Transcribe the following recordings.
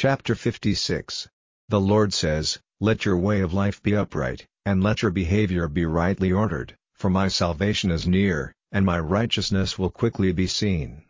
Chapter 56 The Lord says, Let your way of life be upright, and let your behavior be rightly ordered, for my salvation is near, and my righteousness will quickly be seen.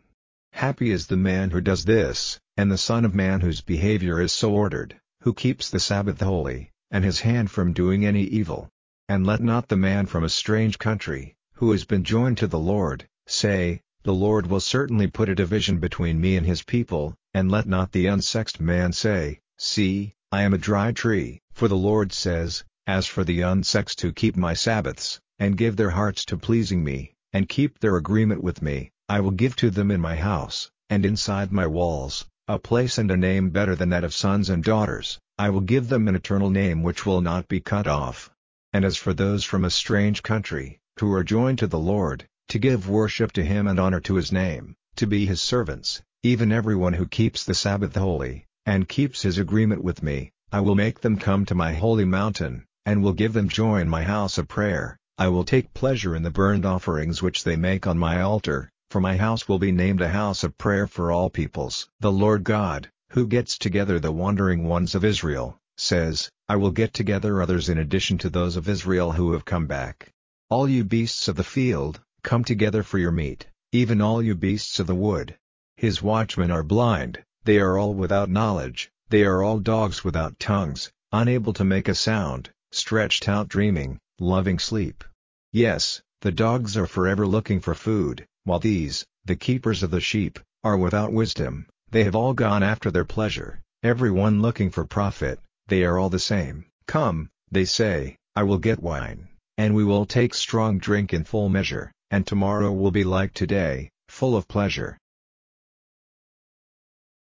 Happy is the man who does this, and the son of man whose behavior is so ordered, who keeps the Sabbath holy, and his hand from doing any evil. And let not the man from a strange country, who has been joined to the Lord, say, The Lord will certainly put a division between me and his people, and let not the unsexed man say, See, I am a dry tree. For the Lord says, As for the unsexed who keep my Sabbaths, and give their hearts to pleasing me, and keep their agreement with me, I will give to them in my house, and inside my walls, a place and a name better than that of sons and daughters, I will give them an eternal name which will not be cut off. And as for those from a strange country, who are joined to the Lord, to give worship to him and honor to his name, to be his servants, even everyone who keeps the Sabbath holy, and keeps his agreement with me, I will make them come to my holy mountain, and will give them joy in my house of prayer, I will take pleasure in the burnt offerings which they make on my altar, for my house will be named a house of prayer for all peoples. The Lord God, who gets together the wandering ones of Israel, says, I will get together others in addition to those of Israel who have come back. All you beasts of the field, come together for your meat, even all you beasts of the wood, his watchmen are blind, they are all without knowledge, they are all dogs without tongues, unable to make a sound, stretched out dreaming, loving sleep. Yes, the dogs are forever looking for food, while these, the keepers of the sheep, are without wisdom, they have all gone after their pleasure, every one looking for profit, they are all the same. Come, they say, I will get wine, and we will take strong drink in full measure, and tomorrow will be like today, full of pleasure.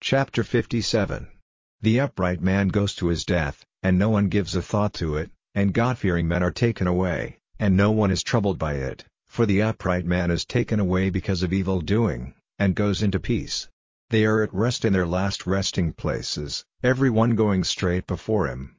Chapter 57 The upright man goes to his death, and no one gives a thought to it, and God-fearing men are taken away, and no one is troubled by it, for the upright man is taken away because of evil doing, and goes into peace. They are at rest in their last resting places, every one going straight before him.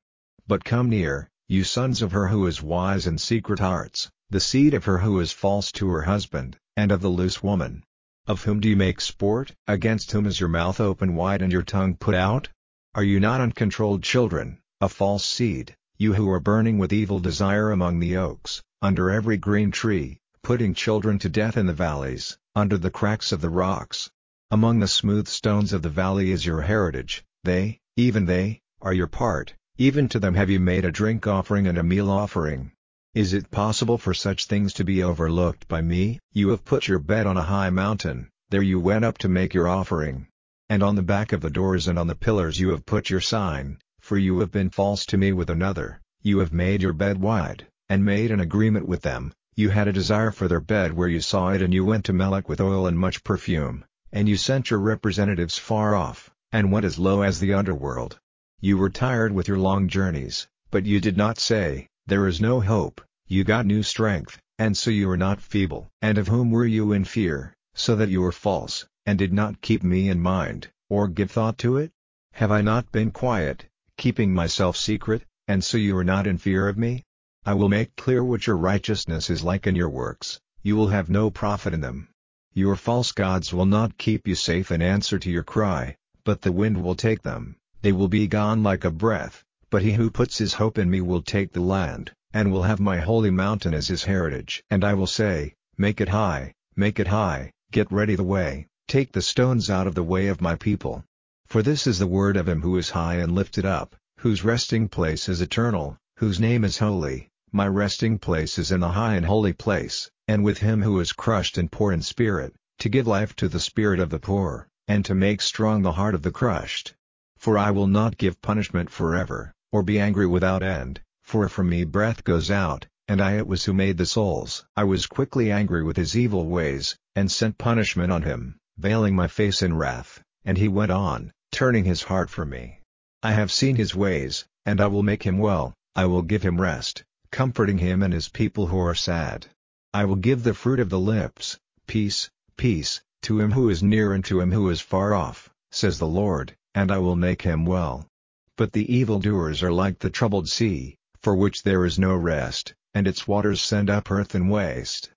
But come near, you sons of her who is wise in secret hearts, the seed of her who is false to her husband, and of the loose woman, of whom do you make sport? Against whom is your mouth open wide and your tongue put out? Are you not uncontrolled children, a false seed, you who are burning with evil desire among the oaks, under every green tree, putting children to death in the valleys, under the cracks of the rocks? Among the smooth stones of the valley is your heritage, they, even they, are your part, even to them have you made a drink offering and a meal offering. Is it possible for such things to be overlooked by me? You have put your bed on a high mountain, there you went up to make your offering. And on the back of the doors and on the pillars you have put your sign, for you have been false to me with another, you have made your bed wide, and made an agreement with them, you had a desire for their bed where you saw it and you went to Molech with oil and much perfume, and you sent your representatives far off, and went as low as the underworld. You were tired with your long journeys, but you did not say, There is no hope, you got new strength, and so you are not feeble. And of whom were you in fear, so that you were false, and did not keep me in mind, or give thought to it? Have I not been quiet, keeping myself secret, and so you are not in fear of me? I will make clear what your righteousness is like in your works, you will have no profit in them. Your false gods will not keep you safe in answer to your cry, but the wind will take them, they will be gone like a breath, but he who puts his hope in me will take the land and will have my holy mountain as his heritage. And I will say, Make it high, make it high, get ready the way, take the stones out of the way of my people. For this is the word of him who is high and lifted up, whose resting place is eternal, whose name is holy, my resting place is in the high and holy place, and with him who is crushed and poor in spirit, to give life to the spirit of the poor, and to make strong the heart of the crushed. For I will not give punishment forever, or be angry without end, for from me breath goes out, and I it was who made the souls. I was quickly angry with his evil ways, and sent punishment on him, veiling my face in wrath, and he went on, turning his heart from me. I have seen his ways, and I will make him well, I will give him rest, comforting him and his people who are sad. I will give the fruit of the lips, peace, peace, to him who is near and to him who is far off, says the Lord, and I will make him well. But the evildoers are like the troubled sea, for which there is no rest, and its waters send up earth and waste.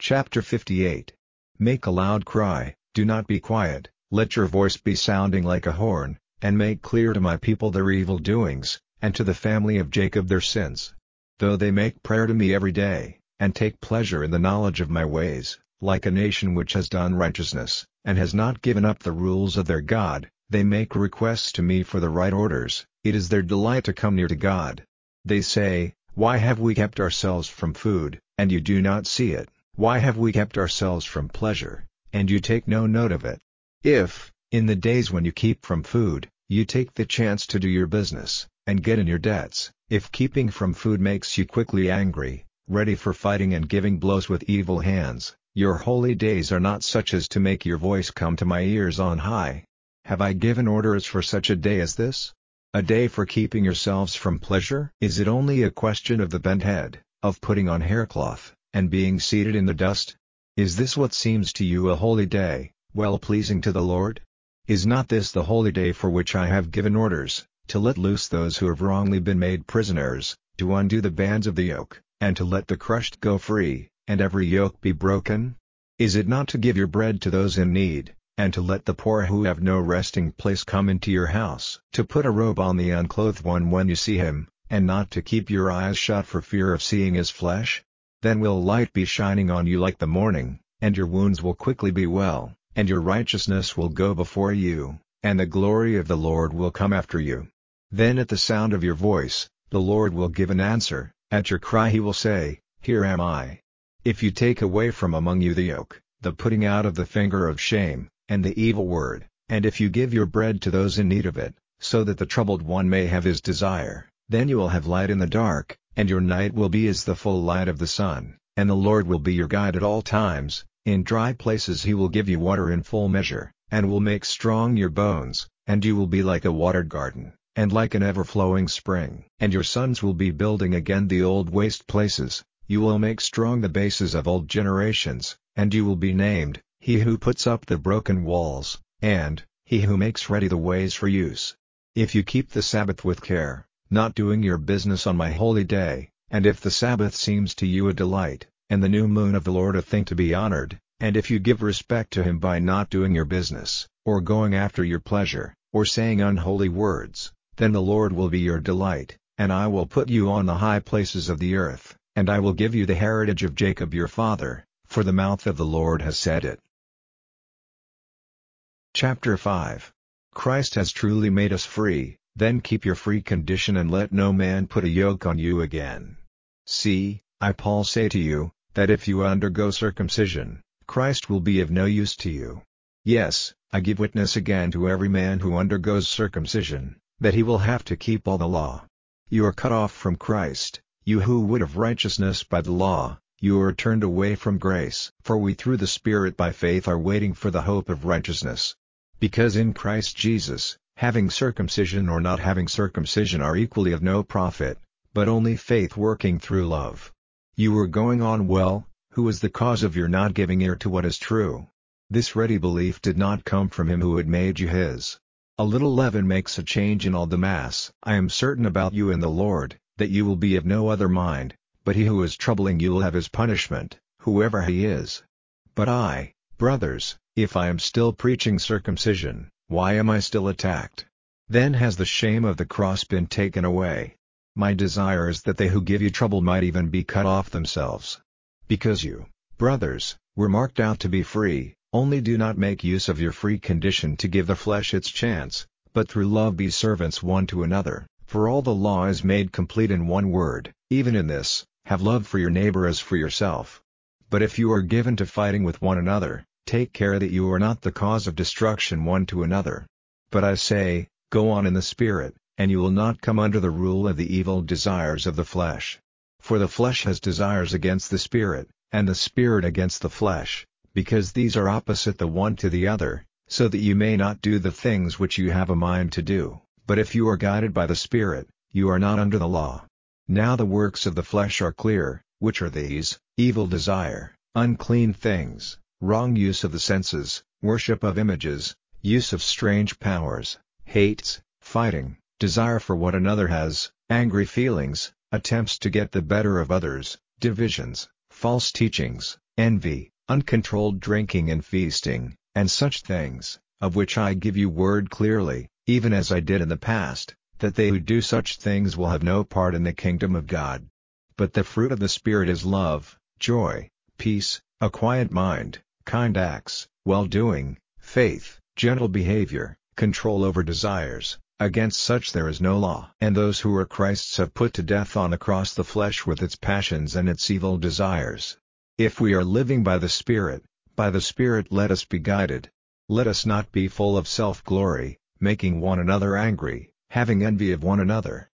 Chapter 58 Make a loud cry, do not be quiet, let your voice be sounding like a horn, and make clear to my people their evil doings, and to the family of Jacob their sins. Though they make prayer to me every day, and take pleasure in the knowledge of my ways, like a nation which has done righteousness, and has not given up the rules of their God, they make requests to me for the right orders, it is their delight to come near to God. They say, Why have we kept ourselves from food, and you do not see it? Why have we kept ourselves from pleasure, and you take no note of it? If, in the days when you keep from food, you take the chance to do your business, and get in your debts, if keeping from food makes you quickly angry, ready for fighting and giving blows with evil hands, your holy days are not such as to make your voice come to my ears on high. Have I given orders for such a day as this? A day for keeping yourselves from pleasure? Is it only a question of the bent head, of putting on haircloth, and being seated in the dust? Is this what seems to you a holy day, well pleasing to the Lord? Is not this the holy day for which I have given orders, to let loose those who have wrongly been made prisoners, to undo the bands of the yoke, and to let the crushed go free, and every yoke be broken? Is it not to give your bread to those in need, and to let the poor who have no resting place come into your house, to put a robe on the unclothed one when you see him, and not to keep your eyes shut for fear of seeing his flesh? Then will light be shining on you like the morning, and your wounds will quickly be well, and your righteousness will go before you, and the glory of the Lord will come after you. Then at the sound of your voice, the Lord will give an answer, at your cry he will say, Here am I. If you take away from among you the yoke, the putting out of the finger of shame, and the evil word, and if you give your bread to those in need of it, so that the troubled one may have his desire, then you will have light in the dark, and your night will be as the full light of the sun, and the Lord will be your guide at all times, in dry places he will give you water in full measure, and will make strong your bones, and you will be like a watered garden, and like an ever-flowing spring. And your sons will be building again the old waste places, you will make strong the bases of old generations, and you will be named, he who puts up the broken walls, and, he who makes ready the ways for use. If you keep the Sabbath with care, not doing your business on my holy day, and if the Sabbath seems to you a delight, and the new moon of the Lord a thing to be honored, and if you give respect to him by not doing your business, or going after your pleasure, or saying unholy words, then the Lord will be your delight, and I will put you on the high places of the earth, and I will give you the heritage of Jacob your father, for the mouth of the Lord has said it. Chapter 5 Christ has truly made us free, then keep your free condition and let no man put a yoke on you again. See, I Paul say to you, that if you undergo circumcision, Christ will be of no use to you. Yes, I give witness again to every man who undergoes circumcision, that he will have to keep all the law. You are cut off from Christ, you who would have righteousness by the law, you are turned away from grace. For we through the Spirit by faith are waiting for the hope of righteousness. Because in Christ Jesus, having circumcision or not having circumcision are equally of no profit, but only faith working through love. You were going on well, who was the cause of your not giving ear to what is true? This ready belief did not come from him who had made you his. A little leaven makes a change in all the mass. I am certain about you in the Lord, that you will be of no other mind, but he who is troubling you will have his punishment, whoever he is. But I, brothers, if I am still preaching circumcision, why am I still attacked? Then has the shame of the cross been taken away. My desire is that they who give you trouble might even be cut off themselves. Because you, brothers, were marked out to be free, only do not make use of your free condition to give the flesh its chance, but through love be servants one to another, for all the law is made complete in one word, even in this, have love for your neighbor as for yourself. But if you are given to fighting with one another, Take care that you are not the cause of destruction one to another. But I say, go on in the Spirit, and you will not come under the rule of the evil desires of the flesh. For the flesh has desires against the Spirit, and the Spirit against the flesh, because these are opposite the one to the other, so that you may not do the things which you have a mind to do. But if you are guided by the Spirit, you are not under the law. Now the works of the flesh are clear, which are these, evil desire, unclean things, wrong use of the senses, worship of images, use of strange powers, hates, fighting, desire for what another has, angry feelings, attempts to get the better of others, divisions, false teachings, envy, uncontrolled drinking and feasting, and such things, of which I give you word clearly, even as I did in the past, that they who do such things will have no part in the kingdom of God. But the fruit of the Spirit is love, joy, peace, a quiet mind, kind acts, well-doing, faith, gentle behavior, control over desires, against such there is no law. And those who are Christ's have put to death on the cross the flesh with its passions and its evil desires. If we are living by the Spirit, by the Spirit let us be guided. Let us not be full of self-glory, making one another angry, having envy of one another,